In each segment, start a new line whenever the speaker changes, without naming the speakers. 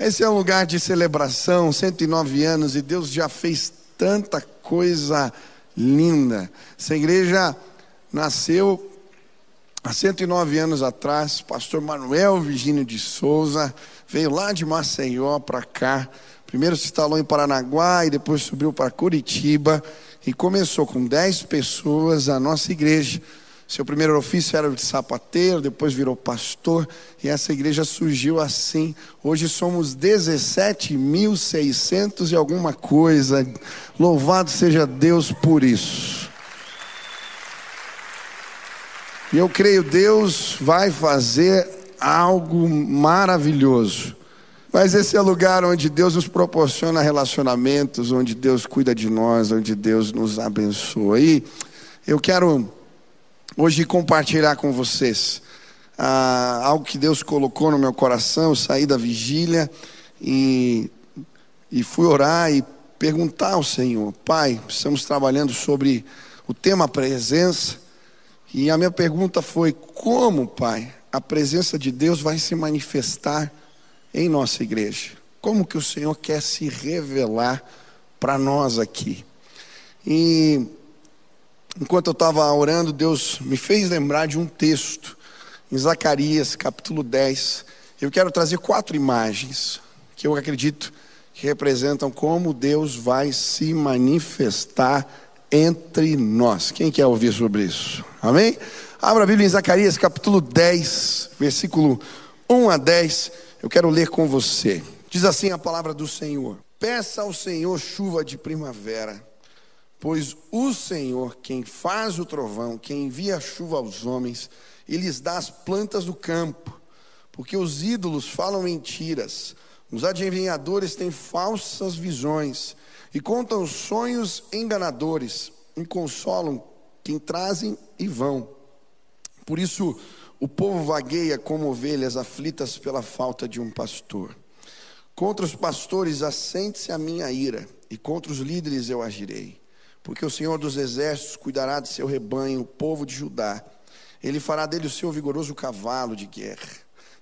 Esse é um lugar de celebração, 109 anos, e Deus já fez tanta coisa linda. Essa igreja nasceu há 109 anos atrás. Pastor Manuel Virgínio de Souza veio lá de Maceió para cá. Primeiro se instalou em Paranaguá e depois subiu para Curitiba e começou com 10 pessoas a nossa igreja. Seu primeiro ofício era de sapateiro, depois virou pastor, e essa igreja surgiu assim. Hoje somos 17.600 e alguma coisa. Louvado seja Deus por isso. E eu creio Deus vai fazer algo maravilhoso. Mas esse é o lugar onde Deus nos proporciona relacionamentos, onde Deus cuida de nós, onde Deus nos abençoa. E eu quero hoje compartilhar com vocês ah, algo que Deus colocou no meu coração. Eu saí da vigília e, e fui orar e perguntar ao Senhor: Pai, estamos trabalhando sobre o tema presença. E a minha pergunta foi: como, Pai, a presença de Deus vai se manifestar em nossa igreja? Como que o Senhor quer se revelar para nós aqui? E enquanto eu estava orando, Deus me fez lembrar de um texto em Zacarias, capítulo 10. Eu quero trazer quatro imagens que eu acredito que representam como Deus vai se manifestar entre nós. Quem quer ouvir sobre isso? Amém? Abra a Bíblia em Zacarias, capítulo 10, versículo 1 a 10. Eu quero ler com você. Diz assim a palavra do Senhor: Peça ao Senhor chuva de primavera Pois o Senhor, quem faz o trovão, quem envia a chuva aos homens, e lhes dá as plantas do campo, porque os ídolos falam mentiras, os adivinhadores têm falsas visões, e contam sonhos enganadores, e consolam quem trazem e vão. Por isso o povo vagueia como ovelhas aflitas pela falta de um pastor. Contra os pastores assente-se a minha ira, e contra os líderes eu agirei porque o Senhor dos exércitos cuidará de seu rebanho, o povo de Judá. Ele fará dele o seu vigoroso cavalo de guerra.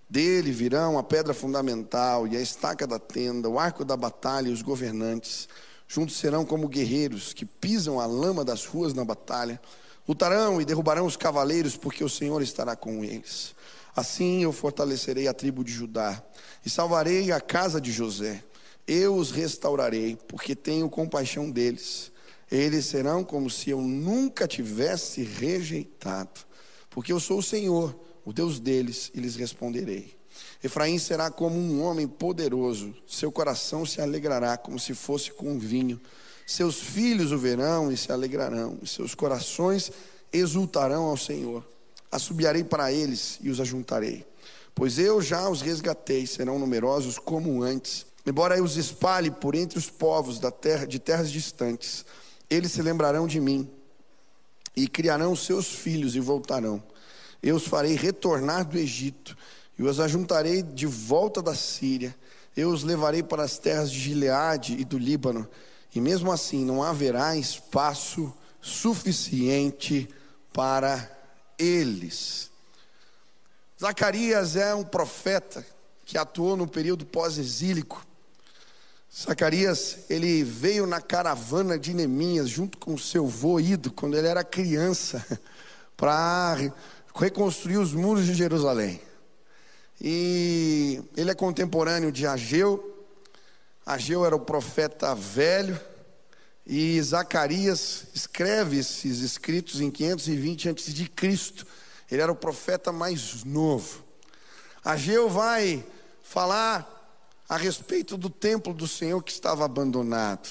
Dele virão a pedra fundamental e a estaca da tenda, o arco da batalha e os governantes. Juntos serão como guerreiros que pisam a lama das ruas na batalha. Lutarão e derrubarão os cavaleiros, porque o Senhor estará com eles. Assim eu fortalecerei a tribo de Judá e salvarei a casa de José. Eu os restaurarei, porque tenho compaixão deles eles serão como se eu nunca tivesse rejeitado, porque eu sou o Senhor, o Deus deles, e lhes responderei. Efraim será como um homem poderoso, seu coração se alegrará como se fosse com vinho. Seus filhos o verão e se alegrarão, e seus corações exultarão ao Senhor. Assobiarei para eles e os ajuntarei, pois eu já os resgatei, serão numerosos como antes. Embora eu os espalhe por entre os povos da terra, de terras distantes, eles se lembrarão de mim e criarão seus filhos e voltarão. Eu os farei retornar do Egito e os ajuntarei de volta da Síria. Eu os levarei para as terras de Gileade e do Líbano, e mesmo assim não haverá espaço suficiente para eles. Zacarias é um profeta que atuou no período pós-exílico. Zacarias, ele veio na caravana de Neemias junto com seu vô Ido, quando ele era criança, para reconstruir os muros de Jerusalém. E ele é contemporâneo de Ageu. Ageu era o profeta velho e Zacarias escreve esses escritos em 520 a.C. Ele era o profeta mais novo. Ageu vai falar a respeito do templo do Senhor que estava abandonado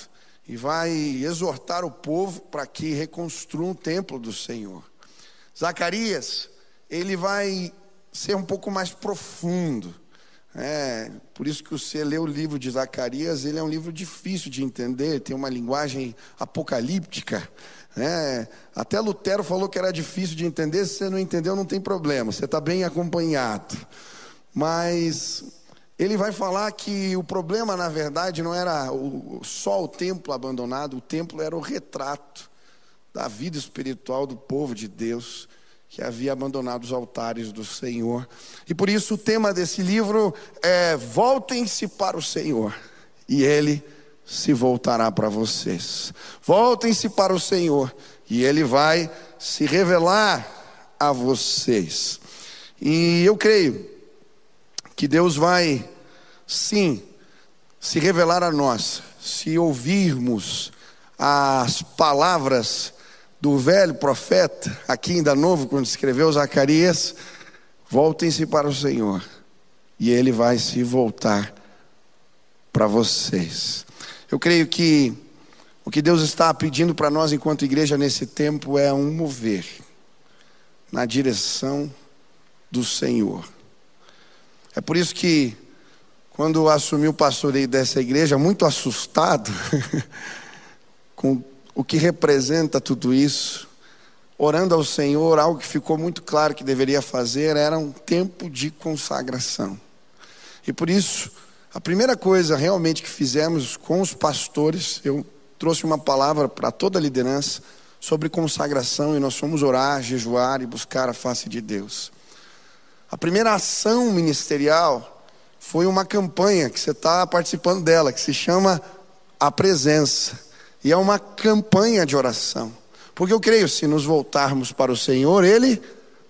e vai exortar o povo para que reconstruam o templo do Senhor. Zacarias, ele vai ser um pouco mais profundo. É, por isso que você lê o livro de Zacarias, ele é um livro difícil de entender, tem uma linguagem apocalíptica. Né? Até Lutero falou que era difícil de entender, se você não entendeu, não tem problema, você está bem acompanhado. Mas ele vai falar que o problema, na verdade, não era o, só o templo abandonado, o templo era o retrato da vida espiritual do povo de Deus, que havia abandonado os altares do Senhor. E por isso o tema desse livro é Voltem-se para o Senhor, e Ele se voltará para vocês. Voltem-se para o Senhor, e Ele vai se revelar a vocês. E eu creio que Deus vai, sim, se revelar a nós, se ouvirmos as palavras do velho profeta, aqui ainda novo, quando escreveu Zacarias, voltem-se para o Senhor, e Ele vai se voltar para vocês. Eu creio que o que Deus está pedindo para nós, enquanto igreja, nesse tempo, é um mover na direção do Senhor. É por isso que, quando assumi o pastoreio dessa igreja, muito assustado com o que representa tudo isso, orando ao Senhor, algo que ficou muito claro que deveria fazer era um tempo de consagração. E por isso, a primeira coisa realmente que fizemos com os pastores, eu trouxe uma palavra para toda a liderança sobre consagração e nós fomos orar, jejuar e buscar a face de Deus. A primeira ação ministerial foi uma campanha que você está participando dela, que se chama A Presença. E é uma campanha de oração. Porque eu creio, se nos voltarmos para o Senhor, Ele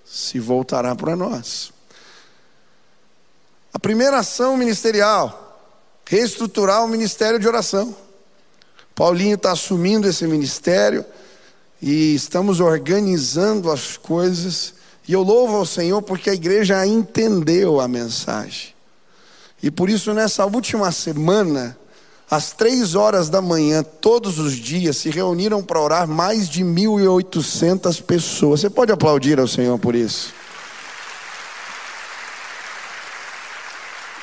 se voltará para nós. A primeira ação ministerial, reestruturar o ministério de oração. Paulinho está assumindo esse ministério e estamos organizando as coisas e eu louvo ao Senhor porque a igreja entendeu a mensagem. E por isso, nessa última semana, às três horas da manhã, todos os dias, se reuniram para orar mais de 1.800 pessoas. Você pode aplaudir ao Senhor por isso?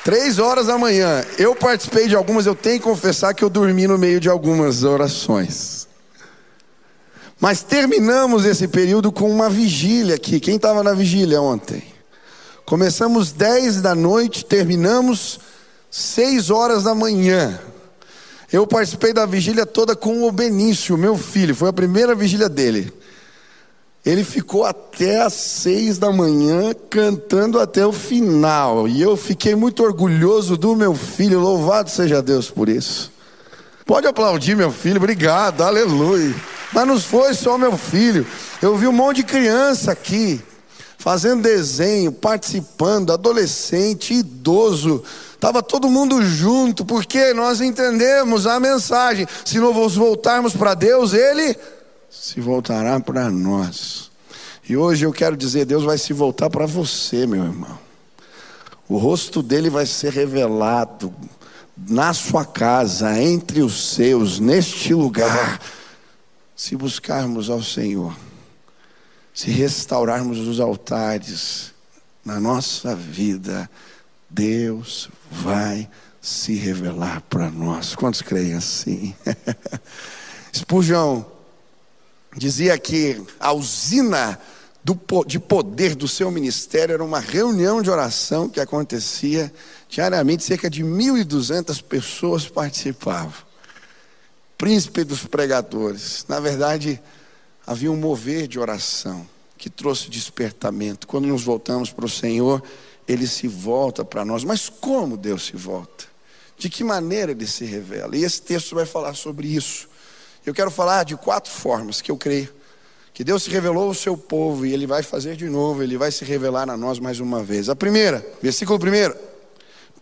Três horas da manhã. Eu participei de algumas, eu tenho que confessar que eu dormi no meio de algumas orações. Mas terminamos esse período com uma vigília aqui. Quem estava na vigília ontem? Começamos 10 da noite, terminamos 6 horas da manhã. Eu participei da vigília toda com o Benício, meu filho, foi a primeira vigília dele. Ele ficou até às seis da manhã cantando até o final. E eu fiquei muito orgulhoso do meu filho. Louvado seja Deus por isso. Pode aplaudir, meu filho. Obrigado. Aleluia. Mas não foi só meu filho. Eu vi um monte de criança aqui, fazendo desenho, participando, adolescente, idoso. Estava todo mundo junto, porque nós entendemos a mensagem. Se nós voltarmos para Deus, Ele se voltará para nós. E hoje eu quero dizer: Deus vai se voltar para você, meu irmão. O rosto dele vai ser revelado na sua casa, entre os seus, neste lugar se buscarmos ao Senhor, se restaurarmos os altares na nossa vida, Deus vai se revelar para nós. Quantos creem assim? Spurgeon dizia que a usina do, de poder do seu ministério era uma reunião de oração que acontecia diariamente, cerca de 1.200 pessoas participavam príncipe dos pregadores. Na verdade, havia um mover de oração que trouxe despertamento. Quando nos voltamos para o Senhor, ele se volta para nós. Mas como Deus se volta? De que maneira ele se revela? E esse texto vai falar sobre isso. Eu quero falar de quatro formas que eu creio que Deus se revelou ao seu povo e ele vai fazer de novo, ele vai se revelar a nós mais uma vez. A primeira, versículo primeiro: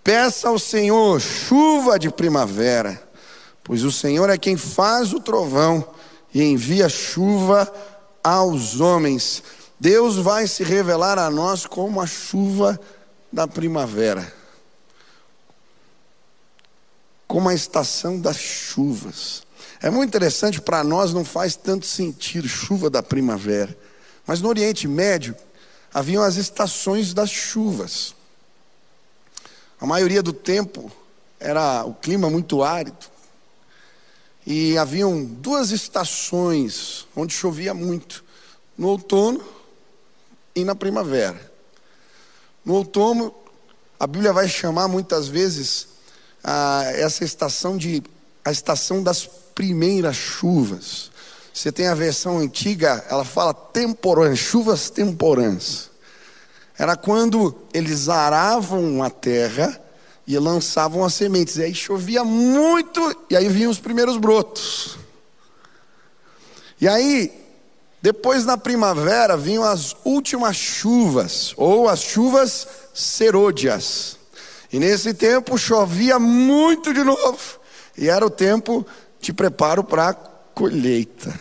Peça ao Senhor chuva de primavera pois o Senhor é quem faz o trovão e envia chuva aos homens. Deus vai se revelar a nós como a chuva da primavera, como a estação das chuvas. É muito interessante, para nós não faz tanto sentido chuva da primavera, mas no Oriente Médio haviam as estações das chuvas. A maioria do tempo era o clima muito árido. E haviam duas estações onde chovia muito: no outono e na primavera. No outono, a Bíblia vai chamar muitas vezes essa estação de a estação das primeiras chuvas. Você tem a versão antiga, ela fala temporãs, chuvas temporãs. Era quando eles aravam a terra e lançavam as sementes. E aí chovia muito e aí vinham os primeiros brotos. E aí, depois na primavera, vinham as últimas chuvas, ou as chuvas serôdias. E nesse tempo chovia muito de novo. E era o tempo de preparo para a colheita.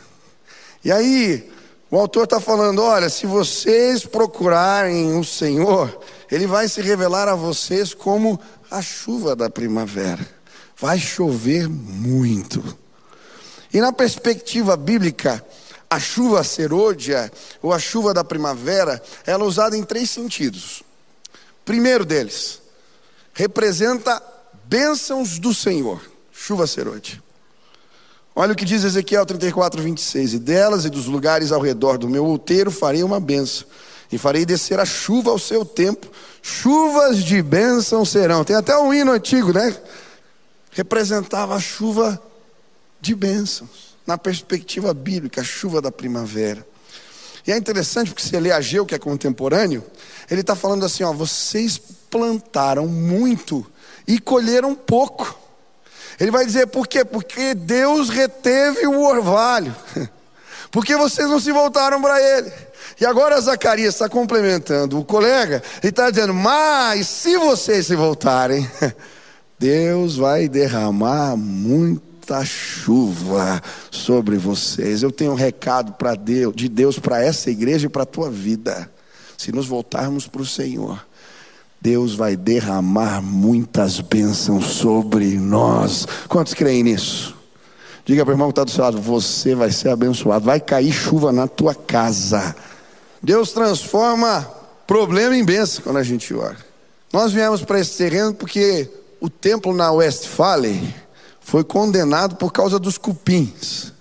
E aí, o autor está falando: olha, se vocês procurarem o Senhor, Ele vai se revelar a vocês como a chuva da primavera. Vai chover muito. E na perspectiva bíblica, a chuva serôdia, ou a chuva da primavera, ela é usada em três sentidos. Primeiro deles, representa bênçãos do Senhor, chuva serôdia. Olha o que diz Ezequiel 34, 26. E delas e dos lugares ao redor do meu outeiro farei uma benção, e farei descer a chuva ao seu tempo, chuvas de bênção serão. Tem até um hino antigo, né? Representava a chuva de bênçãos, na perspectiva bíblica, a chuva da primavera. E é interessante porque você lê Ageu, que é contemporâneo, ele está falando assim: ó, vocês plantaram muito e colheram pouco. Ele vai dizer por quê? Porque Deus reteve o orvalho. Porque vocês não se voltaram para ele. E agora Zacarias está complementando o colega e está dizendo: Mas se vocês se voltarem, Deus vai derramar muita chuva sobre vocês. Eu tenho um recado para Deus, de Deus para essa igreja e para a tua vida. Se nos voltarmos para o Senhor, Deus vai derramar muitas bênçãos sobre nós. Quantos creem nisso? Diga para o irmão que está do seu lado: você vai ser abençoado, vai cair chuva na tua casa. Deus transforma problema em bênção quando a gente ora. Nós viemos para esse terreno porque o templo na West Valley foi condenado por causa dos cupins.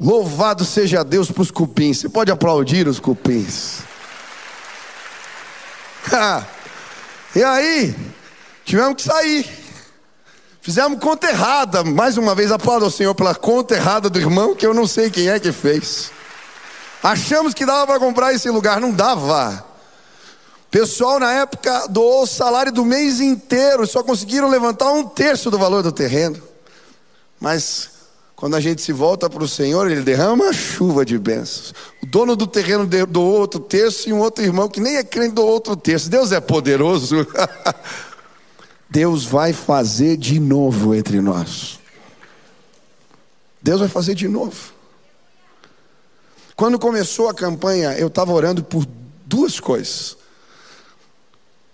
Louvado seja Deus para os cupins. Você pode aplaudir os cupins. e aí, tivemos que sair. Fizemos conta errada. Mais uma vez, aplaudo ao Senhor pela conta errada do irmão, que eu não sei quem é que fez. Achamos que dava para comprar esse lugar, não dava. Pessoal, na época, doou o salário do mês inteiro, só conseguiram levantar um terço do valor do terreno. Mas quando a gente se volta para o Senhor, Ele derrama chuva de bênçãos. O dono do terreno do outro terço e um outro irmão que nem é crente do outro terço. Deus é poderoso. Deus vai fazer de novo entre nós. Deus vai fazer de novo. Quando começou a campanha, eu estava orando por duas coisas: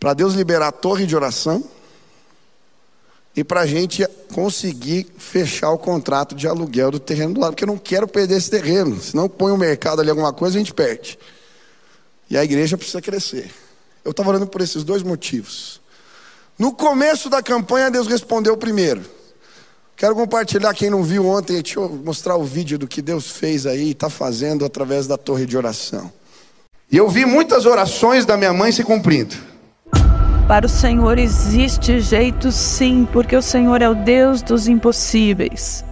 para Deus liberar a torre de oração e para a gente conseguir fechar o contrato de aluguel do terreno do lado, porque eu não quero perder esse terreno, senão põe o mercado ali alguma coisa a gente perde. E a igreja precisa crescer. Eu estava orando por esses dois motivos. No começo da campanha, Deus respondeu primeiro. Quero compartilhar quem não viu ontem, deixa eu mostrar o vídeo do que Deus fez aí, está fazendo através da torre de oração. E eu vi muitas orações da minha mãe se cumprindo.
Para o Senhor existe jeito sim, porque o Senhor é o Deus dos impossíveis.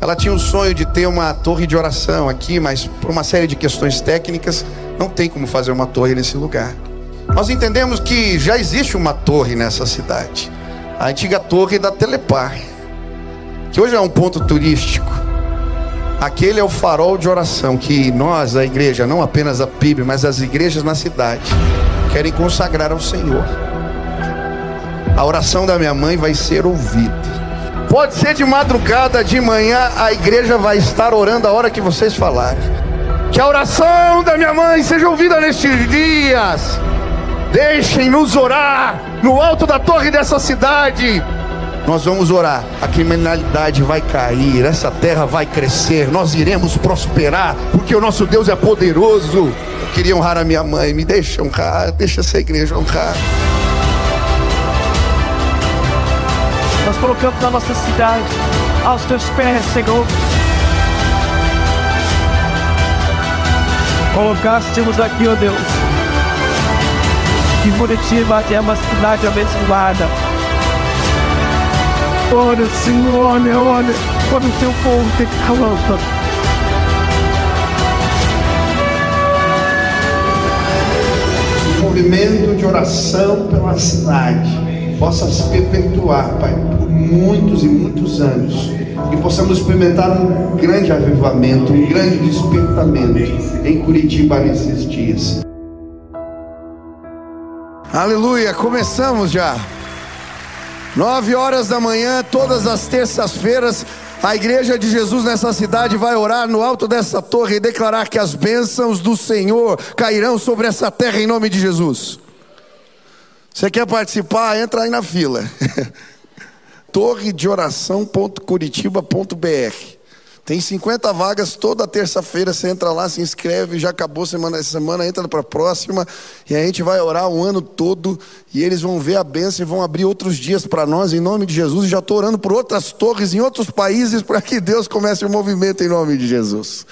Ela tinha um sonho de ter uma torre de oração aqui, mas por uma série de questões técnicas, não tem como fazer uma torre nesse lugar. Nós entendemos que já existe uma torre nessa cidade, a antiga torre da Telepar, que hoje é um ponto turístico. Aquele é o farol de oração que nós, a igreja, não apenas a PIB, mas as igrejas na cidade, querem consagrar ao Senhor. A oração da minha mãe vai ser ouvida. Pode ser de madrugada, de manhã, a igreja vai estar orando a hora que vocês falarem. Que a oração da minha mãe seja ouvida nestes dias. Deixem-nos orar no alto da torre dessa cidade. Nós vamos orar. A criminalidade vai cair, essa terra vai crescer, nós iremos prosperar, porque o nosso Deus é poderoso queria honrar a minha mãe. Me deixa honrar, deixa essa igreja honrar.
Nós colocamos a nossa cidade aos teus pés, Senhor. Colocássemos aqui, ó oh Deus, que Muritiba é uma cidade abençoada. Olha, Senhor, olha, olha, olha o teu povo tem calado.
movimento de oração pela cidade possa se perpetuar, Pai, por muitos e muitos anos. E possamos experimentar um grande avivamento, um grande despertamento em Curitiba nesses dias. Aleluia, começamos já. Nove horas da manhã, todas as terças-feiras, a igreja de Jesus nessa cidade vai orar no alto dessa torre e declarar que as bênçãos do Senhor cairão sobre essa terra em nome de Jesus. Você quer participar? Entra aí na fila. torre de oração.curitiba.br tem 50 vagas toda terça-feira. Você entra lá, se inscreve. Já acabou semana, essa semana, entra para a próxima. E a gente vai orar o ano todo. E eles vão ver a bênção e vão abrir outros dias para nós, em nome de Jesus. E já estou orando por outras torres em outros países para que Deus comece o movimento em nome de Jesus.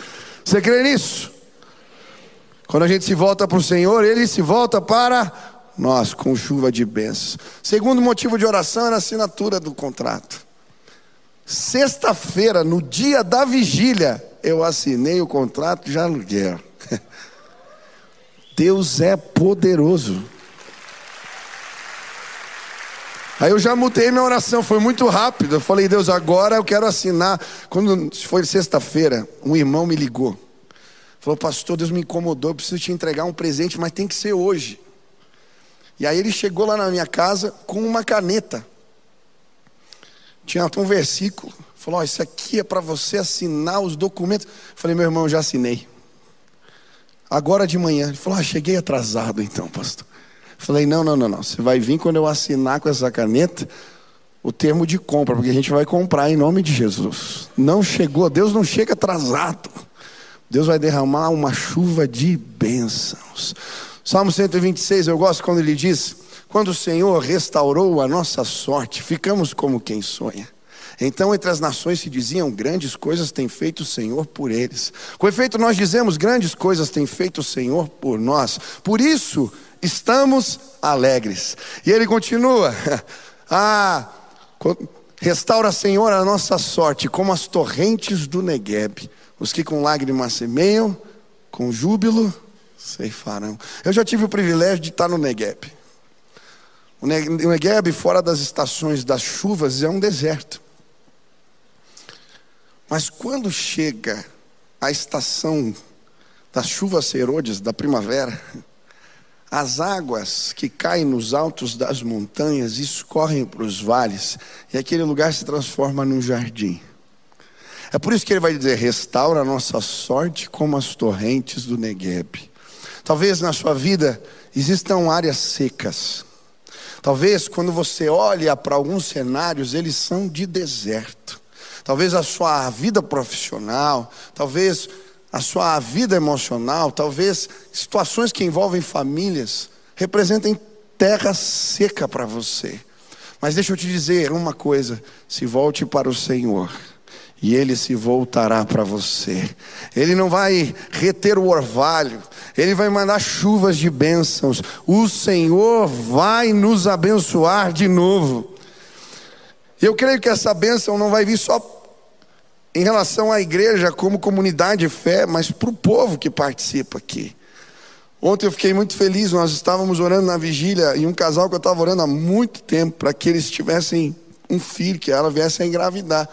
Você crê nisso? Quando a gente se volta para o Senhor, Ele se volta para nós com chuva de bênçãos. Segundo motivo de oração era a assinatura do contrato. Sexta-feira, no dia da vigília, eu assinei o contrato de aluguel. Deus é poderoso. Aí eu já mudei minha oração, foi muito rápido. Eu falei, Deus, agora eu quero assinar. Quando foi sexta-feira, um irmão me ligou. Falou, pastor, Deus me incomodou, eu preciso te entregar um presente, mas tem que ser hoje. E aí ele chegou lá na minha casa com uma caneta tinha um versículo, falou: oh, Isso aqui é para você assinar os documentos. Falei: Meu irmão, já assinei. Agora de manhã. Ele falou: ah, cheguei atrasado então, pastor. Falei: Não, não, não, não. Você vai vir quando eu assinar com essa caneta o termo de compra, porque a gente vai comprar em nome de Jesus. Não chegou, Deus não chega atrasado. Deus vai derramar uma chuva de bênçãos. Salmo 126, eu gosto quando ele diz quando o Senhor restaurou a nossa sorte, ficamos como quem sonha. Então, entre as nações se diziam: grandes coisas tem feito o Senhor por eles. Com efeito, nós dizemos: grandes coisas tem feito o Senhor por nós. Por isso, estamos alegres. E ele continua: ah, restaura, Senhor, a nossa sorte, como as torrentes do Negueb. Os que com lágrimas semeiam, com júbilo ceifarão. Eu já tive o privilégio de estar no Negueb. O Negev, fora das estações das chuvas, é um deserto. Mas quando chega a estação das chuvas serôdias da primavera, as águas que caem nos altos das montanhas escorrem para os vales e aquele lugar se transforma num jardim. É por isso que ele vai dizer: restaura a nossa sorte como as torrentes do Negueb. Talvez na sua vida existam áreas secas, Talvez quando você olha para alguns cenários, eles são de deserto. Talvez a sua vida profissional, talvez a sua vida emocional, talvez situações que envolvem famílias, representem terra seca para você. Mas deixa eu te dizer uma coisa: se volte para o Senhor e ele se voltará para você. Ele não vai reter o orvalho, ele vai mandar chuvas de bênçãos. O Senhor vai nos abençoar de novo. Eu creio que essa bênção não vai vir só em relação à igreja como comunidade de fé, mas para o povo que participa aqui. Ontem eu fiquei muito feliz, nós estávamos orando na vigília e um casal que eu estava orando há muito tempo para que eles tivessem um filho, que ela viesse a engravidar.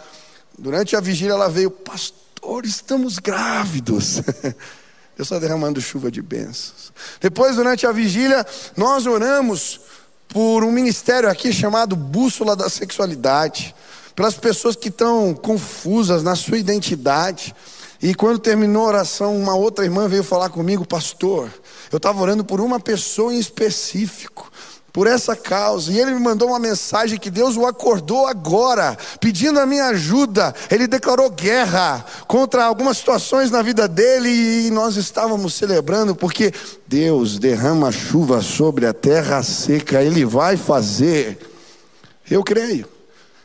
Durante a vigília ela veio, pastor, estamos grávidos. Deus está derramando chuva de bênçãos. Depois, durante a vigília, nós oramos por um ministério aqui chamado Bússola da Sexualidade. Pelas pessoas que estão confusas na sua identidade. E quando terminou a oração, uma outra irmã veio falar comigo, pastor. Eu estava orando por uma pessoa em específico por essa causa. E ele me mandou uma mensagem que Deus o acordou agora, pedindo a minha ajuda. Ele declarou guerra contra algumas situações na vida dele e nós estávamos celebrando porque Deus derrama chuva sobre a terra seca, ele vai fazer. Eu creio.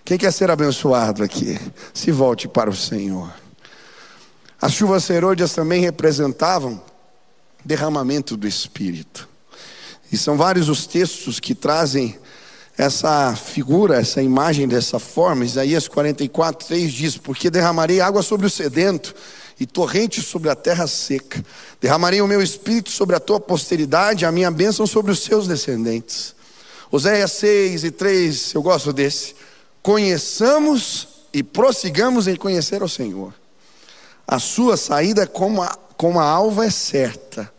Quem quer ser abençoado aqui? Se volte para o Senhor. As chuvas serôdias também representavam derramamento do Espírito. E são vários os textos que trazem essa figura, essa imagem dessa forma. Isaías 44, 3 diz: Porque derramarei água sobre o sedento e torrentes sobre a terra seca. Derramarei o meu espírito sobre a tua posteridade, a minha bênção sobre os seus descendentes. Oséias 6 e 3, eu gosto desse. Conheçamos e prossigamos em conhecer o Senhor. A sua saída como a, como a alva é certa.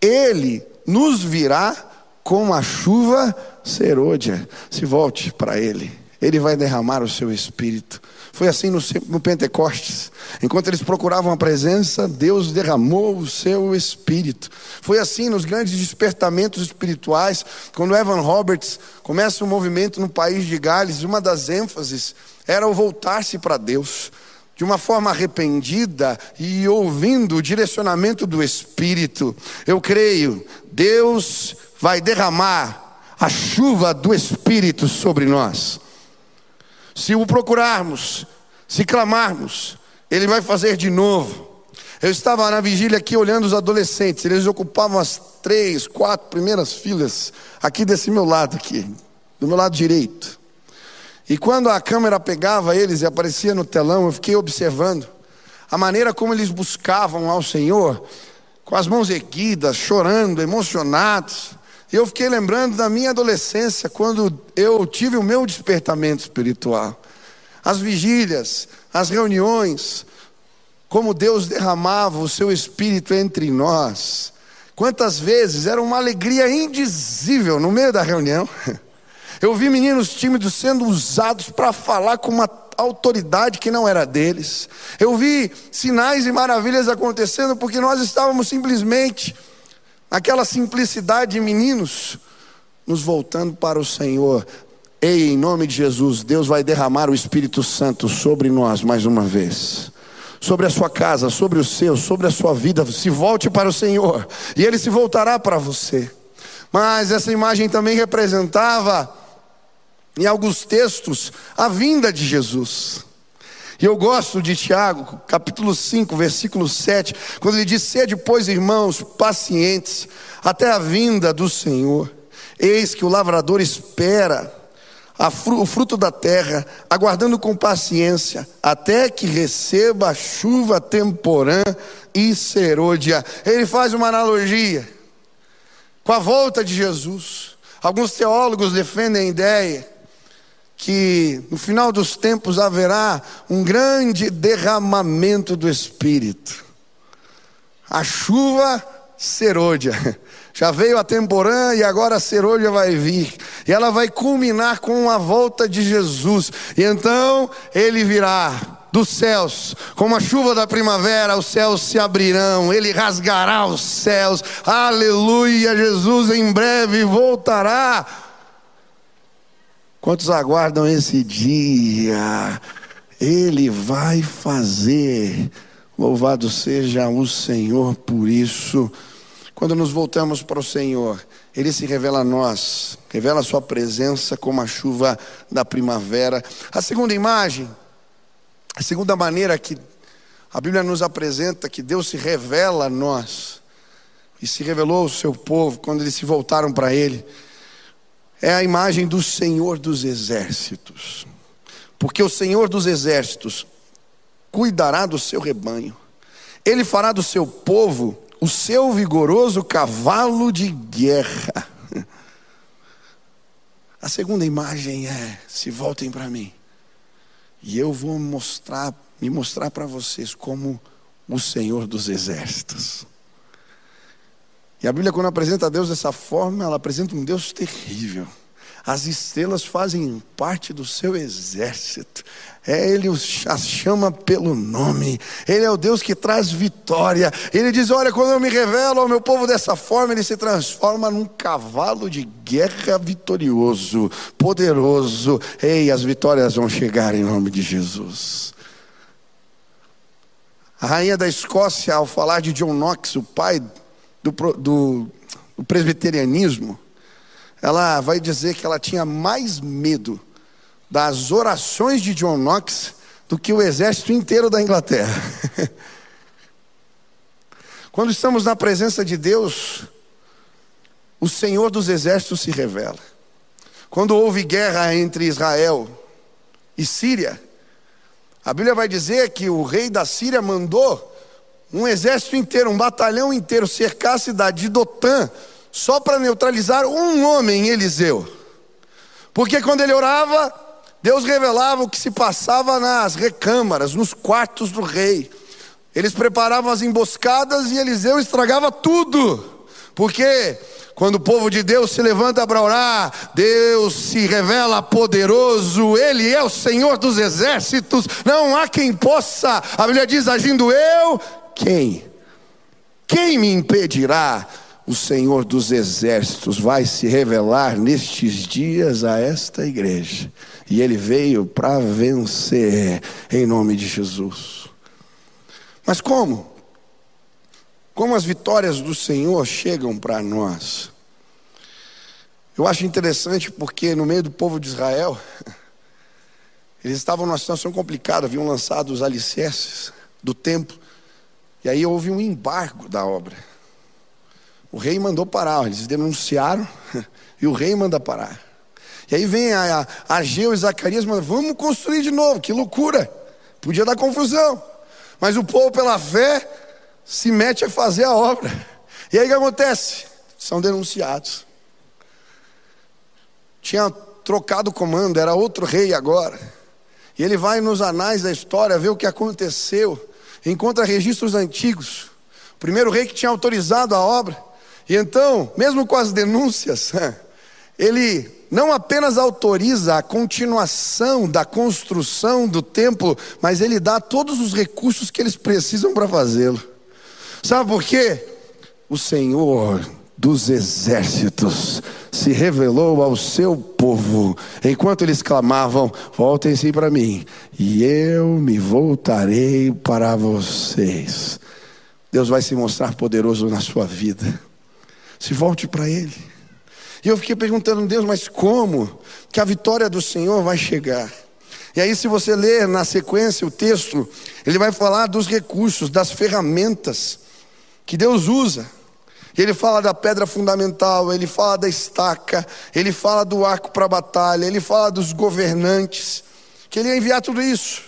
Ele nos virá como a chuva serôdia. Se volte para Ele. Ele vai derramar o seu espírito. Foi assim no, no, Pentecostes. Enquanto eles procuravam a presença, Deus derramou o seu espírito. Foi assim nos grandes despertamentos espirituais, quando Evan Roberts começa um movimento no país de Gales, uma das ênfases era o voltar-se para Deus. De uma forma arrependida e ouvindo o direcionamento do Espírito, eu creio, Deus vai derramar a chuva do Espírito sobre nós. Se o procurarmos, se clamarmos, Ele vai fazer de novo. Eu estava na vigília aqui olhando os adolescentes, eles ocupavam as três, quatro primeiras filas, aqui desse meu lado aqui, do meu lado direito. E quando a câmera pegava eles e aparecia no telão, eu fiquei observando a maneira como eles buscavam ao Senhor, com as mãos erguidas, chorando, emocionados. E eu fiquei lembrando da minha adolescência, quando eu tive o meu despertamento espiritual. As vigílias, as reuniões, como Deus derramava o seu espírito entre nós. Quantas vezes era uma alegria indizível no meio da reunião. Eu vi meninos tímidos sendo usados para falar com uma autoridade que não era deles. Eu vi sinais e maravilhas acontecendo porque nós estávamos simplesmente aquela simplicidade de meninos, nos voltando para o Senhor. Ei, em nome de Jesus, Deus vai derramar o Espírito Santo sobre nós mais uma vez. Sobre a sua casa, sobre o seu, sobre a sua vida. Se volte para o Senhor e Ele se voltará para você. Mas essa imagem também representava, em alguns textos, a vinda de Jesus. E eu gosto de Tiago, capítulo 5, versículo 7, quando ele diz: Sede, pois, irmãos, pacientes, até a vinda do Senhor. Eis que o lavrador espera o fruto da terra, aguardando com paciência, até que receba a chuva temporã e serôdia. Ele faz uma analogia com a volta de Jesus. Alguns teólogos defendem a ideia que no final dos tempos haverá um grande derramamento do Espírito. A chuva serôdia. Já veio a temporã e agora a serôdia vai vir. E ela vai culminar com a volta de Jesus. E então ele virá dos céus, como a chuva da primavera, os céus se abrirão, ele rasgará os céus. Aleluia, Jesus em breve voltará Quantos aguardam esse dia? Ele vai fazer. Louvado seja o Senhor por isso. Quando nos voltamos para o Senhor, Ele se revela a nós, revela a Sua presença como a chuva da primavera. A segunda imagem, a segunda maneira que a Bíblia nos apresenta que Deus se revela a nós, e se revelou ao seu povo quando eles se voltaram para Ele é a imagem do Senhor dos exércitos. Porque o Senhor dos exércitos cuidará do seu rebanho, ele fará do seu povo o seu vigoroso cavalo de guerra. A segunda imagem é: se voltem para mim, e eu vou mostrar, me mostrar para vocês como o Senhor dos exércitos. E a Bíblia, quando apresenta Deus dessa forma, ela apresenta um Deus terrível. As estrelas fazem parte do seu exército. É, ele os chama pelo nome. Ele é o Deus que traz vitória. Ele diz: Olha, quando eu me revelo ao meu povo dessa forma, ele se transforma num cavalo de guerra vitorioso, poderoso. Ei, as vitórias vão chegar em nome de Jesus. A rainha da Escócia, ao falar de John Knox, o pai do, do, do presbiterianismo, ela vai dizer que ela tinha mais medo das orações de John Knox do que o exército inteiro da Inglaterra. Quando estamos na presença de Deus, o Senhor dos exércitos se revela. Quando houve guerra entre Israel e Síria, a Bíblia vai dizer que o rei da Síria mandou um exército inteiro, um batalhão inteiro cercar a cidade de Dotã, só para neutralizar um homem, Eliseu. Porque quando ele orava, Deus revelava o que se passava nas recâmaras, nos quartos do rei. Eles preparavam as emboscadas e Eliseu estragava tudo. Porque quando o povo de Deus se levanta para orar, Deus se revela poderoso, Ele é o Senhor dos exércitos, não há quem possa, a Bíblia diz: agindo eu, quem? Quem me impedirá? O Senhor dos exércitos vai se revelar nestes dias a esta igreja, e Ele veio para vencer, em nome de Jesus. Mas como? Como as vitórias do Senhor chegam para nós? Eu acho interessante porque no meio do povo de Israel, eles estavam numa situação complicada, haviam lançado os alicerces do templo, e aí houve um embargo da obra. O rei mandou parar, eles denunciaram, e o rei manda parar. E aí vem a, a e Zacarias, mandam, vamos construir de novo, que loucura, podia dar confusão. Mas o povo, pela fé, se mete a fazer a obra. E aí o que acontece? São denunciados. Tinha trocado o comando, era outro rei agora. E ele vai nos anais da história ver o que aconteceu. Encontra registros antigos. O primeiro rei que tinha autorizado a obra. E então, mesmo com as denúncias, ele não apenas autoriza a continuação da construção do templo, mas ele dá todos os recursos que eles precisam para fazê-lo. Sabe por quê? O Senhor dos exércitos se revelou ao seu povo, enquanto eles clamavam: Voltem-se para mim, e eu me voltarei para vocês. Deus vai se mostrar poderoso na sua vida. Se volte para Ele. E eu fiquei perguntando, Deus, mas como que a vitória do Senhor vai chegar? E aí, se você ler na sequência o texto, ele vai falar dos recursos, das ferramentas que Deus usa. Ele fala da pedra fundamental, ele fala da estaca, ele fala do arco para a batalha, ele fala dos governantes, que ele ia enviar tudo isso.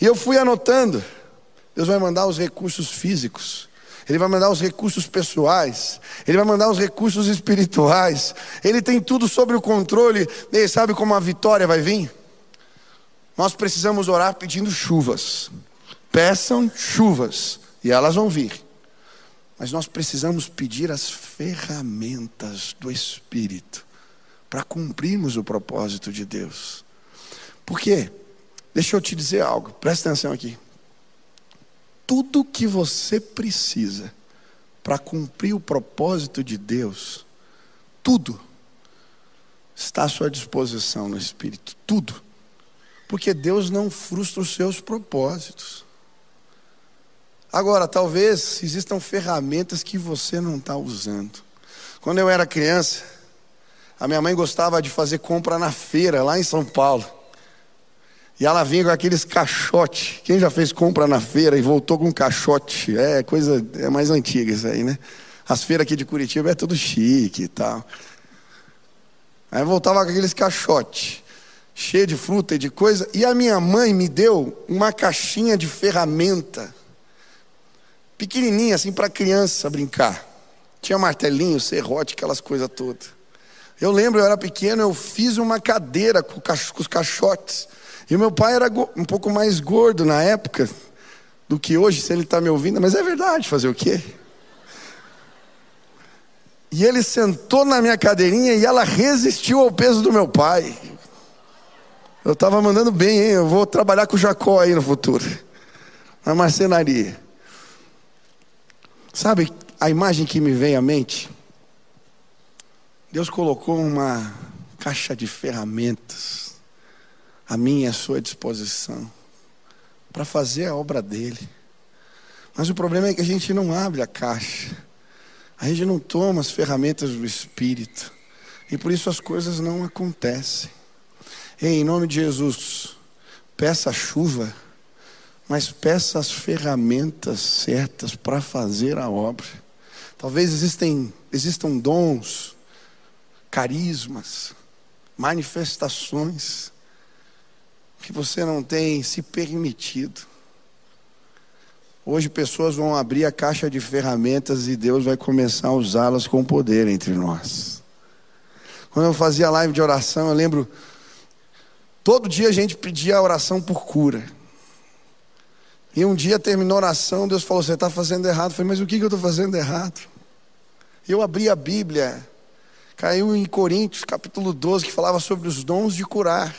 E eu fui anotando. Deus vai mandar os recursos físicos, Ele vai mandar os recursos pessoais, Ele vai mandar os recursos espirituais, Ele tem tudo sobre o controle. E sabe como a vitória vai vir? Nós precisamos orar pedindo chuvas. Peçam chuvas, e elas vão vir. Mas nós precisamos pedir as ferramentas do Espírito para cumprirmos o propósito de Deus. Por quê? Deixa eu te dizer algo, presta atenção aqui. Tudo que você precisa para cumprir o propósito de Deus, tudo, está à sua disposição no Espírito, tudo. Porque Deus não frustra os seus propósitos. Agora, talvez existam ferramentas que você não está usando. Quando eu era criança, a minha mãe gostava de fazer compra na feira, lá em São Paulo. E ela vinha com aqueles caixotes. Quem já fez compra na feira e voltou com um caixote? É coisa é mais antiga isso aí, né? As feiras aqui de Curitiba é tudo chique e tal. Aí voltava com aqueles caixotes, cheio de fruta e de coisa. E a minha mãe me deu uma caixinha de ferramenta pequenininha assim para criança brincar. Tinha martelinho, serrote, aquelas coisas todas. Eu lembro, eu era pequeno, eu fiz uma cadeira com, os caixotes. E meu pai era um pouco mais gordo na época do que hoje, se ele está me ouvindo, mas é verdade, fazer o quê? E ele sentou na minha cadeirinha e ela resistiu ao peso do meu pai. Eu estava mandando bem, hein? Eu vou trabalhar com o Jacó aí no futuro, na marcenaria. Sabe a imagem que me vem à mente? Deus colocou uma caixa de ferramentas à minha e à sua disposição para fazer a obra dele. Mas o problema é que a gente não abre a caixa, a gente não toma as ferramentas do Espírito, e por isso as coisas não acontecem. E, em nome de Jesus, peça chuva mas peça as ferramentas certas para fazer a obra. Talvez existem, existam dons, carismas, manifestações que você não tem se permitido. Hoje pessoas vão abrir a caixa de ferramentas e Deus vai começar a usá-las com poder entre nós. Quando eu fazia live de oração, eu lembro, todo dia a gente pedia oração por cura. E um dia terminou a oração, Deus falou: Você está fazendo errado. Eu falei: Mas o que, que eu estou fazendo errado? Eu abri a Bíblia, caiu em Coríntios, capítulo 12, que falava sobre os dons de curar.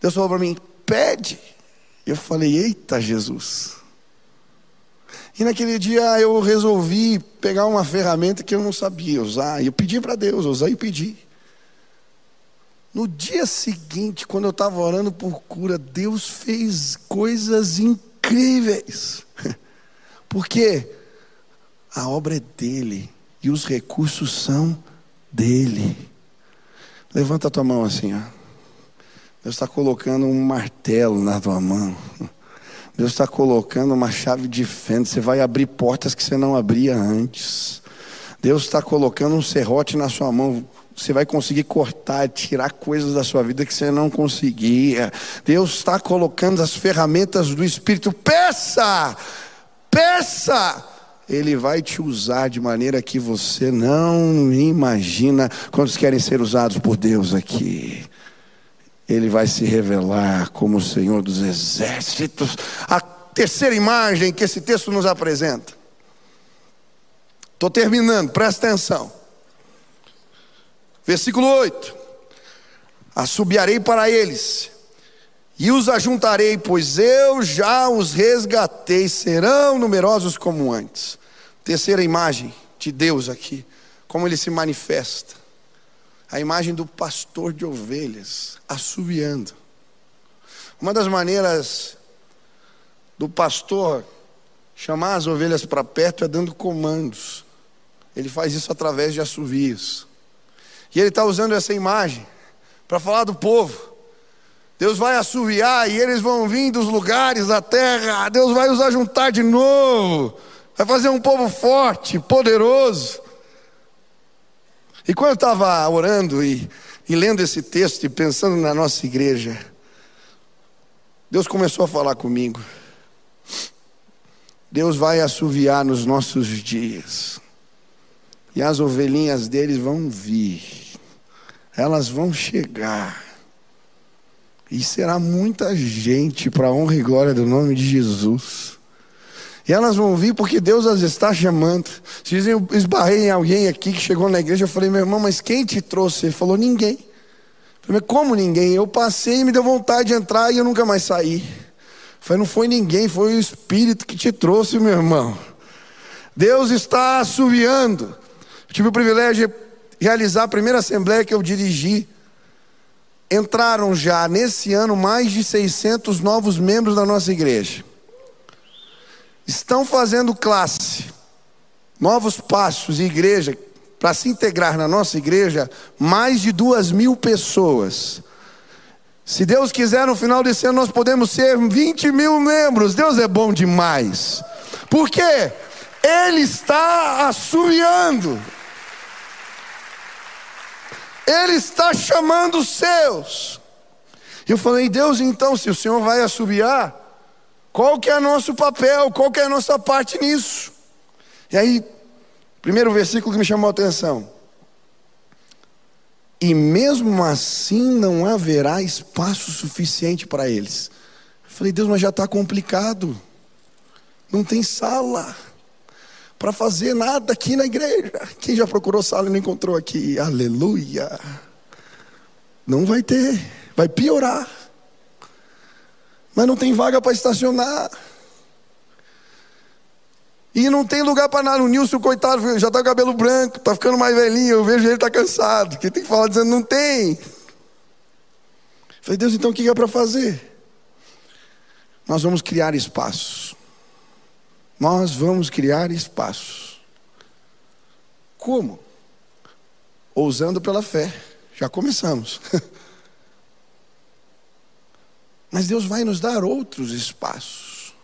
Deus falou para mim: Pede. Eu falei: Eita, Jesus. E naquele dia eu resolvi pegar uma ferramenta que eu não sabia usar. E eu pedi para Deus, usar e pedi. No dia seguinte, quando eu estava orando por cura, Deus fez coisas incríveis incríveis. Porque a obra é dele e os recursos são dele. Levanta a tua mão assim, ó. Deus está colocando um martelo na tua mão. Deus está colocando uma chave de fenda. Você vai abrir portas que você não abria antes. Deus está colocando um serrote na sua mão você vai conseguir cortar, tirar coisas da sua vida que você não conseguia. Deus está colocando as ferramentas do Espírito. Peça! Peça! Ele vai te usar de maneira que você não imagina. Quantos querem ser usados por Deus aqui? Ele vai se revelar como o Senhor dos exércitos. A terceira imagem que esse texto nos apresenta. Estou terminando, presta atenção. Versículo 8: Assobiarei para eles, e os ajuntarei, pois eu já os resgatei, serão numerosos como antes. Terceira imagem de Deus aqui, como ele se manifesta. A imagem do pastor de ovelhas, assobiando. Uma das maneiras do pastor chamar as ovelhas para perto é dando comandos. Ele faz isso através de assovios. E ele está usando essa imagem para falar do povo. Deus vai assoviar e eles vão vir dos lugares da terra. Deus vai os ajuntar de novo. Vai fazer um povo forte, poderoso. E quando eu estava orando e, e lendo esse texto e pensando na nossa igreja, Deus começou a falar comigo. Deus vai assoviar nos nossos dias. E as ovelhinhas deles vão vir elas vão chegar. E será muita gente para a honra e glória do nome de Jesus. E elas vão vir porque Deus as está chamando. Se dizem, eu esbarrei em alguém aqui que chegou na igreja, eu falei, meu irmão, mas quem te trouxe? Ele falou, ninguém. Eu falei, como ninguém? Eu passei e me deu vontade de entrar e eu nunca mais saí. Eu falei, não foi ninguém, foi o Espírito que te trouxe, meu irmão. Deus está assoviando. Tive o privilégio realizar a primeira assembleia que eu dirigi, entraram já nesse ano mais de 600 novos membros da nossa igreja. Estão fazendo classe, novos passos e igreja, para se integrar na nossa igreja, mais de duas mil pessoas. Se Deus quiser, no final desse ano nós podemos ser 20 mil membros. Deus é bom demais. Por quê? Ele está assoviando. Ele está chamando os seus. Eu falei, Deus, então, se o Senhor vai assobiar, qual que é nosso papel, qual que é a nossa parte nisso? E aí, primeiro versículo que me chamou a atenção. E mesmo assim não haverá espaço suficiente para eles. Eu falei, Deus, mas já está complicado. Não tem sala para fazer nada aqui na igreja. Quem já procurou sala e não encontrou aqui? Aleluia. Não vai ter, vai piorar. Mas não tem vaga para estacionar. E não tem lugar para nada. O Nilson, coitado, já está com cabelo branco, está ficando mais velhinho. Eu vejo ele está cansado. Quem tem que falar dizendo não tem. Falei, Deus, então o que é para fazer? Nós vamos criar espaços. Nós vamos criar espaços. Como? Ousando pela fé. Já começamos. Mas Deus vai nos dar outros espaços.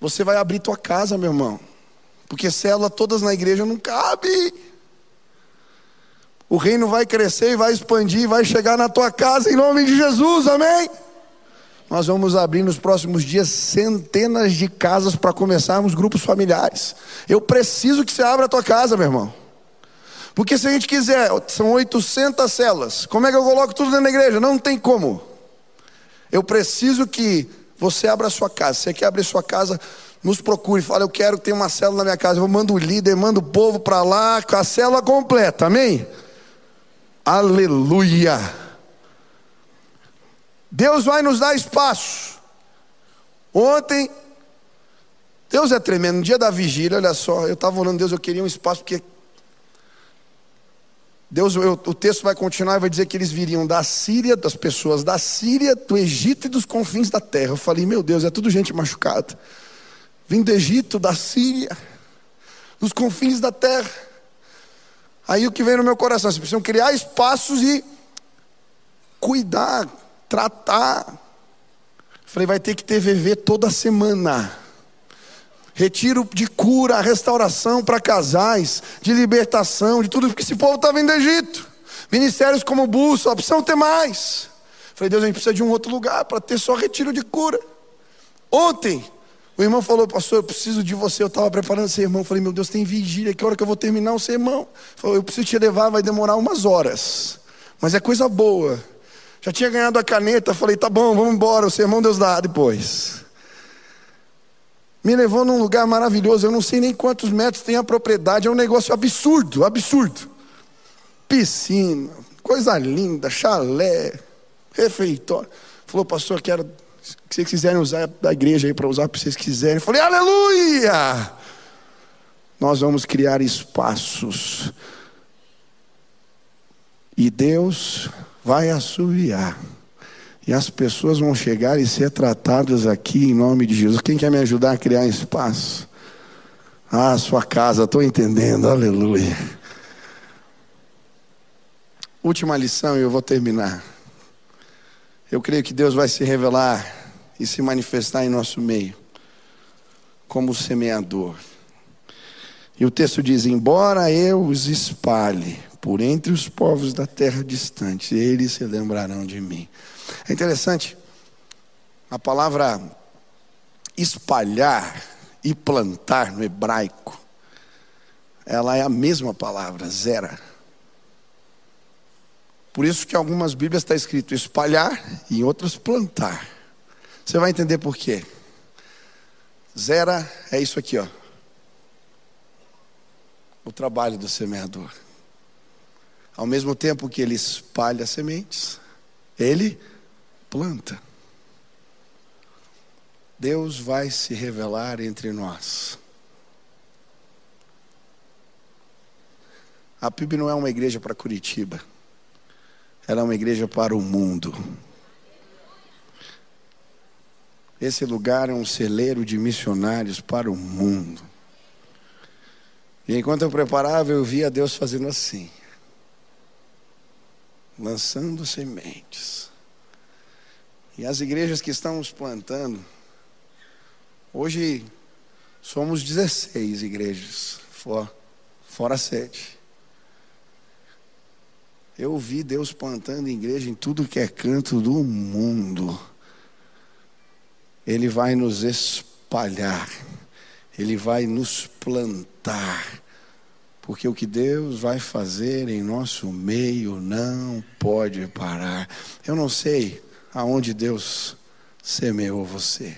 Você vai abrir tua casa, meu irmão. Porque célula todas na igreja não cabe. O reino vai crescer e vai expandir, vai chegar na tua casa em nome de Jesus, amém? Nós vamos abrir nos próximos dias centenas de casas para começarmos grupos familiares. Eu preciso que você abra a tua casa, meu irmão. Porque se a gente quiser, são 800 células. Como é que eu coloco tudo dentro da igreja? Não tem como. Eu preciso que você abra a sua casa. Você quer abrir sua casa? Nos procure. Fala, eu quero ter uma célula na minha casa. Eu mando o líder, mando o povo para lá, com a célula completa. Amém? Aleluia. Deus vai nos dar espaço. Ontem, Deus é tremendo. No dia da vigília, olha só, eu estava orando, Deus, eu queria um espaço, porque Deus, eu, o texto vai continuar e vai dizer que eles viriam da Síria, das pessoas da Síria, do Egito e dos confins da terra. Eu falei, meu Deus, é tudo gente machucada. Vim do Egito, da Síria, dos confins da terra. Aí o que vem no meu coração, vocês precisam criar espaços e cuidar, tratar. Falei, vai ter que ter VV toda semana retiro de cura, restauração para casais, de libertação, de tudo, porque esse povo estava indo do Egito. Ministérios como Bússola, precisam ter mais. Falei, Deus, a gente precisa de um outro lugar para ter só retiro de cura. Ontem, o irmão falou, pastor, eu preciso de você. Eu estava preparando esse irmão. Falei, meu Deus, tem vigília, que hora que eu vou terminar o sermão? Falou, eu preciso te levar, vai demorar umas horas. Mas é coisa boa. Já tinha ganhado a caneta, falei, tá bom, vamos embora, o sermão Deus dá depois me levou num lugar maravilhoso. Eu não sei nem quantos metros tem a propriedade, é um negócio absurdo, absurdo. Piscina, coisa linda, chalé, refeitório. Falou, pastor, quero que vocês quiserem usar da igreja aí para usar para vocês quiserem. Eu falei, aleluia! Nós vamos criar espaços. E Deus vai assoviar. E as pessoas vão chegar e ser tratadas aqui em nome de Jesus. Quem quer me ajudar a criar espaço? Ah, sua casa, estou entendendo, aleluia. Última lição e eu vou terminar. Eu creio que Deus vai se revelar e se manifestar em nosso meio, como semeador. E o texto diz: Embora eu os espalhe por entre os povos da terra distante, eles se lembrarão de mim. É interessante, a palavra espalhar e plantar no hebraico, ela é a mesma palavra, zera. Por isso que em algumas Bíblias está escrito espalhar e em outras plantar. Você vai entender por quê. Zera é isso aqui, ó. O trabalho do semeador. Ao mesmo tempo que ele espalha sementes, ele planta. Deus vai se revelar entre nós. A PIB não é uma igreja para Curitiba, ela é uma igreja para o mundo. Esse lugar é um celeiro de missionários para o mundo. E enquanto eu preparava, eu via Deus fazendo assim, lançando sementes. E as igrejas que estamos plantando, hoje somos 16 igrejas, fora, fora sete. Eu vi Deus plantando igreja em tudo que é canto do mundo. Ele vai nos espalhar, Ele vai nos plantar, porque o que Deus vai fazer em nosso meio não pode parar. Eu não sei aonde Deus semeou você.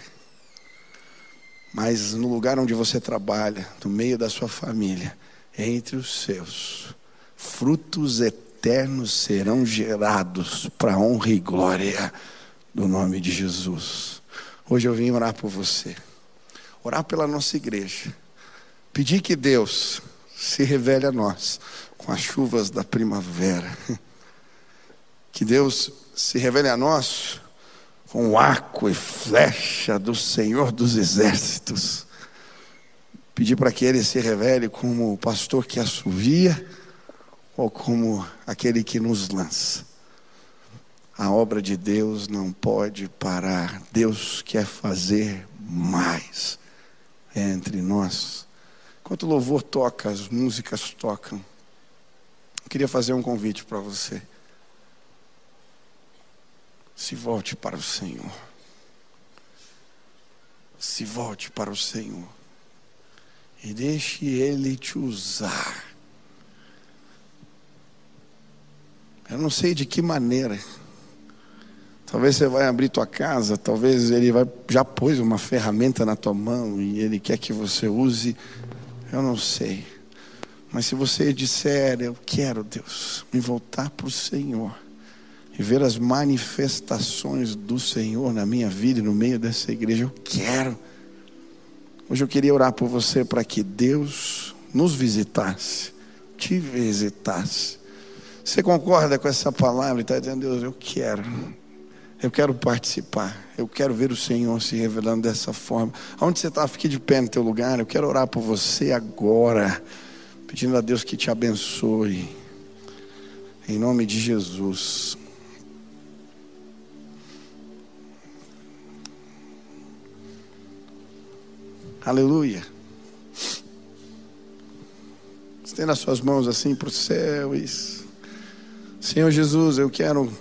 Mas no lugar onde você trabalha, no meio da sua família, entre os seus, frutos eternos serão gerados para honra e glória do nome de Jesus. Hoje eu vim orar por você, orar pela nossa igreja, pedir que Deus se revele a nós com as chuvas da primavera. Que Deus se revele a nós com arco e flecha do Senhor dos Exércitos. Pedir para que ele se revele como o pastor que assovia ou como aquele que nos lança. A obra de Deus não pode parar. Deus quer fazer mais entre nós. Enquanto o louvor toca, as músicas tocam. queria fazer um convite para você. Se volte para o Senhor. Se volte para o Senhor. E deixe Ele te usar. Eu não sei de que maneira. Talvez você vai abrir tua casa, talvez ele vai, já pôs uma ferramenta na tua mão e ele quer que você use. Eu não sei. Mas se você disser, eu quero, Deus, me voltar para o Senhor e ver as manifestações do Senhor na minha vida e no meio dessa igreja, eu quero. Hoje eu queria orar por você para que Deus nos visitasse, te visitasse. Você concorda com essa palavra e está dizendo, Deus, eu quero. Eu quero participar. Eu quero ver o Senhor se revelando dessa forma. Aonde você está, fique de pé no teu lugar. Eu quero orar por você agora. Pedindo a Deus que te abençoe. Em nome de Jesus. Aleluia. Estenda as suas mãos assim para o céu. Isso. Senhor Jesus, eu quero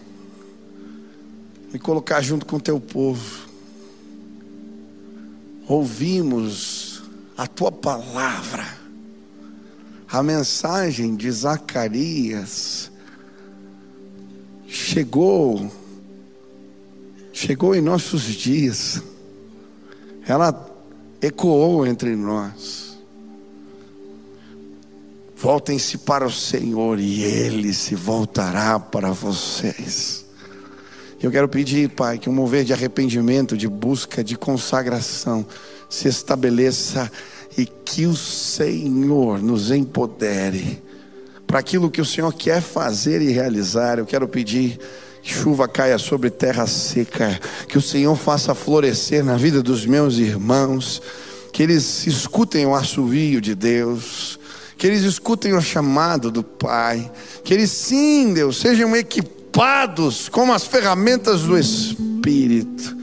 me colocar junto com o teu povo. Ouvimos a tua palavra, a mensagem de Zacarias chegou, chegou em nossos dias, ela ecoou entre nós. Voltem-se para o Senhor e Ele se voltará para vocês. Eu quero pedir, Pai, que um mover de arrependimento, de busca, de consagração se estabeleça e que o Senhor nos empodere para aquilo que o Senhor quer fazer e realizar. Eu quero pedir chuva caia sobre terra seca, que o Senhor faça florescer na vida dos meus irmãos, que eles escutem o assovio de Deus, que eles escutem o chamado do Pai, que eles sim, Deus, sejam equipados equipados com as ferramentas do Espírito,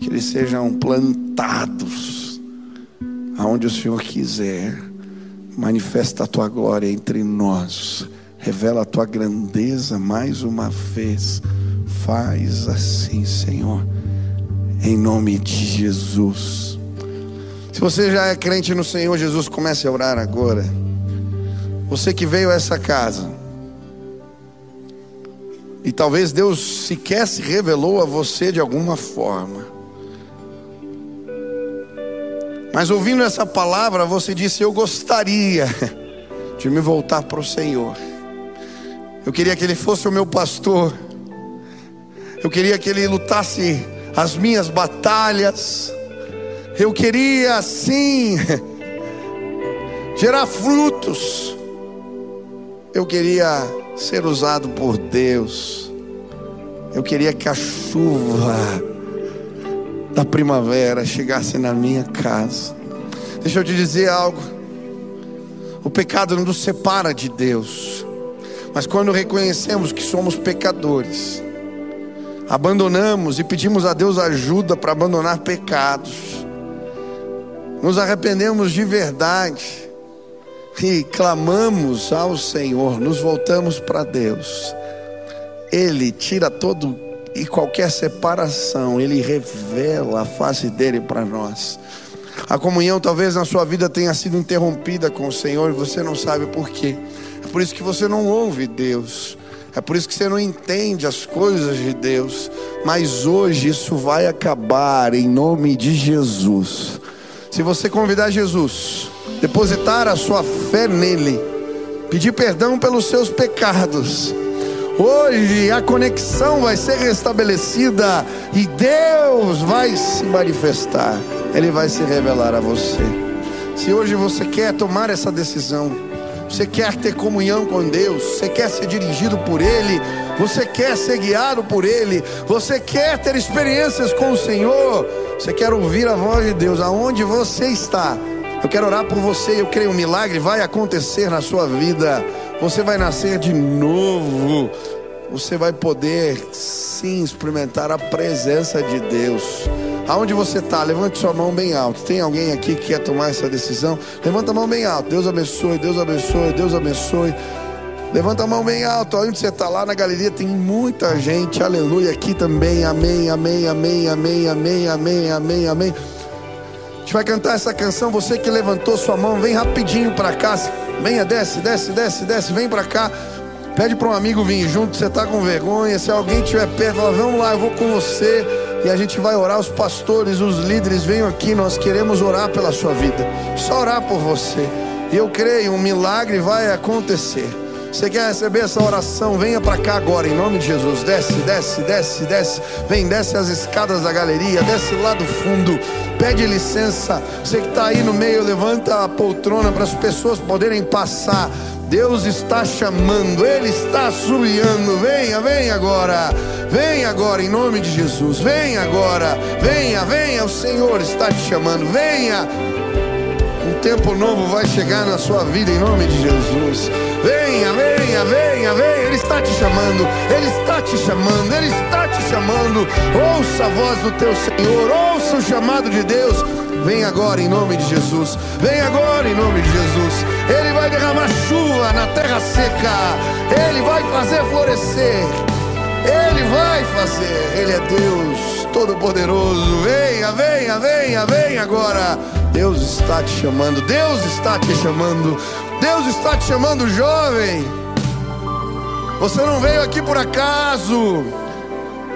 que eles sejam plantados aonde o Senhor quiser. Manifesta a tua glória entre nós, revela a tua grandeza mais uma vez. Faz assim, Senhor, em nome de Jesus. Se você já é crente no Senhor Jesus, comece a orar agora. Você que veio a essa casa, e talvez Deus sequer se revelou a você de alguma forma. Mas ouvindo essa palavra, você disse: Eu gostaria de me voltar para o Senhor. Eu queria que Ele fosse o meu pastor. Eu queria que Ele lutasse as minhas batalhas. Eu queria, sim, gerar frutos. Eu queria ser usado por Deus. Eu queria que a chuva da primavera chegasse na minha casa. Deixa eu te dizer algo. O pecado não nos separa de Deus. Mas quando reconhecemos que somos pecadores, abandonamos e pedimos a Deus ajuda para abandonar pecados, nos arrependemos de verdade e clamamos ao Senhor, nos voltamos para Deus, Ele tira todo e qualquer separação, Ele revela a face dele para nós. A comunhão talvez na sua vida tenha sido interrompida com o Senhor e você não sabe por quê. É por isso que você não ouve Deus. É por isso que você não entende as coisas de Deus. Mas hoje isso vai acabar em nome de Jesus. Se você convidar Jesus, depositar a sua fé nele, pedir perdão pelos seus pecados. Hoje a conexão vai ser restabelecida e Deus vai se manifestar, Ele vai se revelar a você. Se hoje você quer tomar essa decisão, você quer ter comunhão com Deus, você quer ser dirigido por Ele, você quer ser guiado por Ele, você quer ter experiências com o Senhor, você quer ouvir a voz de Deus aonde você está eu quero orar por você. Eu creio um milagre vai acontecer na sua vida. Você vai nascer de novo. Você vai poder sim experimentar a presença de Deus. Aonde você está, levante sua mão bem alto. Tem alguém aqui que quer tomar essa decisão? Levanta a mão bem alto. Deus abençoe, Deus abençoe, Deus abençoe. Levanta a mão bem alto. Aonde você está lá na galeria tem muita gente. Aleluia. Aqui também. Amém, amém, amém, amém, amém, amém, amém, amém. A gente vai cantar essa canção, você que levantou sua mão, vem rapidinho para cá, venha, desce, desce, desce, desce, vem para cá. Pede para um amigo vir junto, você está com vergonha. Se alguém estiver perto, fala, vamos lá, eu vou com você. E a gente vai orar. Os pastores, os líderes, venham aqui. Nós queremos orar pela sua vida. Só orar por você. E eu creio, um milagre vai acontecer. Você quer receber essa oração? Venha para cá agora, em nome de Jesus. Desce, desce, desce, desce. Vem, desce as escadas da galeria, desce lá do fundo. Pede licença. Você que está aí no meio, levanta a poltrona para as pessoas poderem passar. Deus está chamando, Ele está subiando. Venha, venha agora. Venha agora em nome de Jesus. Venha agora. Venha, venha. O Senhor está te chamando. Venha. Um tempo novo vai chegar na sua vida em nome de Jesus. Venha, venha, venha, venha. Ele está te chamando. Ele está te chamando. Ele está te chamando. Ouça a voz do teu Senhor. Ouça o chamado de Deus. Vem agora em nome de Jesus. Vem agora em nome de Jesus. Ele vai derramar chuva na terra seca. Ele vai fazer florescer. Ele vai fazer. Ele é Deus Todo-Poderoso. Venha, venha, venha, venha agora. Deus está te chamando. Deus está te chamando. Deus está te chamando, jovem. Você não veio aqui por acaso.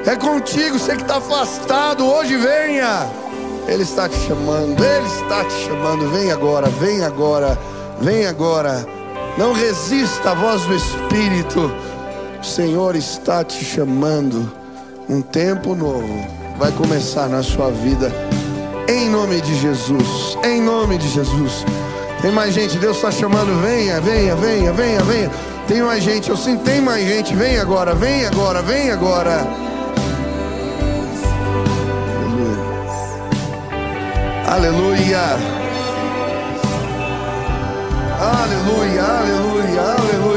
É contigo, você que está afastado. Hoje venha. Ele está te chamando, Ele está te chamando. Vem agora, vem agora, vem agora. Não resista à voz do Espírito. O Senhor está te chamando. Um tempo novo vai começar na sua vida. Em nome de Jesus. Em nome de Jesus. Tem mais gente, Deus está chamando. Venha, venha, venha, venha, venha. Tem mais gente, eu sinto, tem mais gente. Vem agora, vem agora, vem agora. Aleluia. Aleluia, aleluia, aleluia. Venha,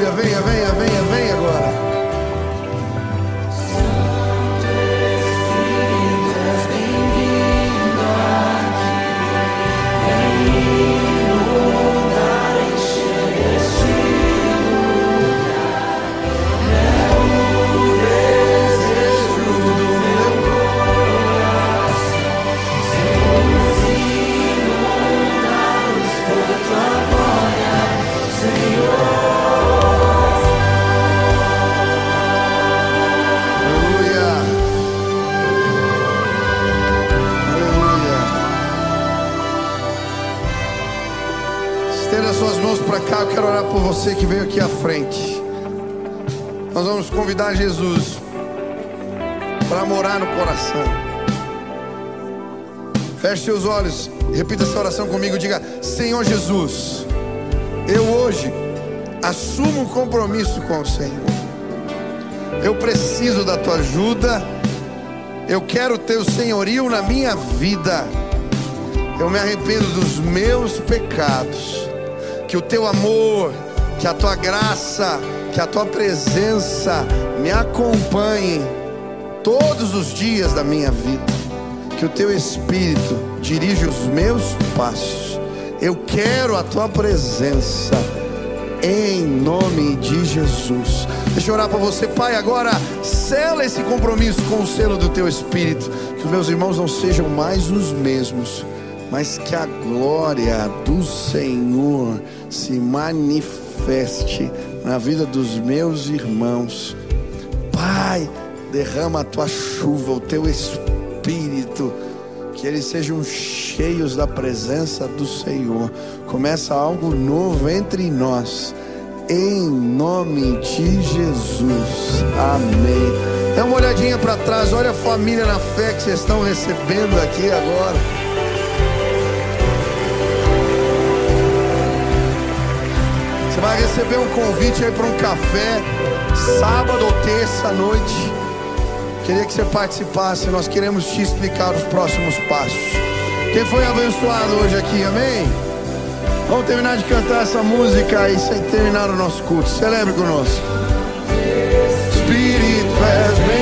convidar Jesus para morar no coração. Feche seus olhos, repita essa oração comigo. Diga: Senhor Jesus, eu hoje assumo um compromisso com o Senhor. Eu preciso da tua ajuda. Eu quero o senhorio na minha vida. Eu me arrependo dos meus pecados que o teu amor, que a tua graça, que a tua presença me acompanhe todos os dias da minha vida. Que o teu espírito dirija os meus passos. Eu quero a tua presença em nome de Jesus. Deixa eu orar para você, Pai. Agora, sela esse compromisso com o selo do teu espírito. Que os meus irmãos não sejam mais os mesmos mas que a glória do Senhor se manifeste na vida dos meus irmãos. Pai, derrama a tua chuva, o teu espírito, que eles sejam cheios da presença do Senhor. Começa algo novo entre nós. Em nome de Jesus. Amém. Dá uma olhadinha para trás, olha a família na fé que vocês estão recebendo aqui agora. Você vai receber um convite aí para um café, sábado ou terça noite. Queria que você participasse, nós queremos te explicar os próximos passos. Quem foi abençoado hoje aqui, amém? Vamos terminar de cantar essa música e terminar o nosso culto. Celebre conosco. Espírito és bem-vindo.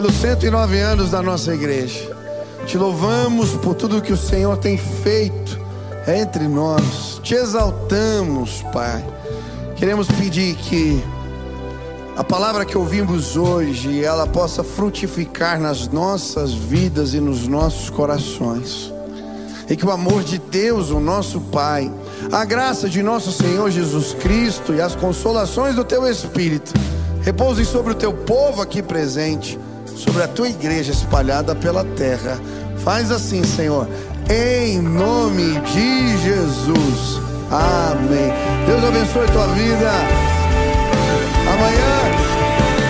Pelos 109 anos da nossa igreja. Te louvamos por tudo que o Senhor tem feito entre nós. Te exaltamos, Pai. Queremos pedir que a palavra que ouvimos hoje, ela possa frutificar nas nossas vidas e nos nossos corações. E que o amor de Deus, o nosso Pai, a graça de nosso Senhor Jesus Cristo e as consolações do teu Espírito repousem sobre o teu povo aqui presente, sobre a tua igreja espalhada pela terra. Faz assim, Senhor, em nome de Jesus. Amém. Deus abençoe tua vida. Amanhã,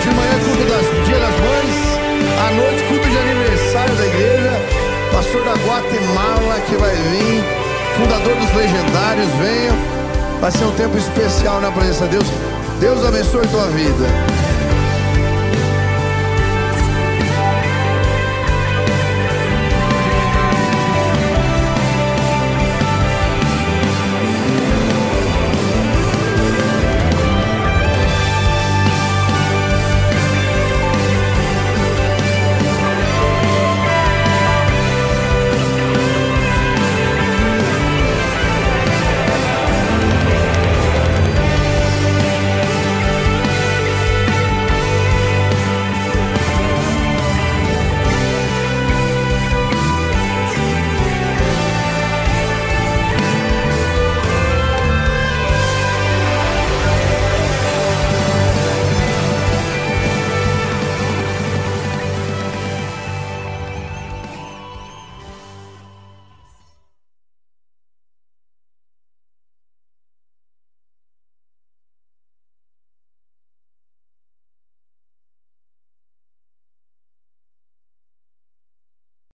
de manhã, culto das Dia das Mães. À noite, culto de aniversário da igreja. Pastor da Guatemala que vai vir. Fundador dos Legendários, venha. Vai ser um tempo especial na presença de Deus. Deus abençoe tua vida.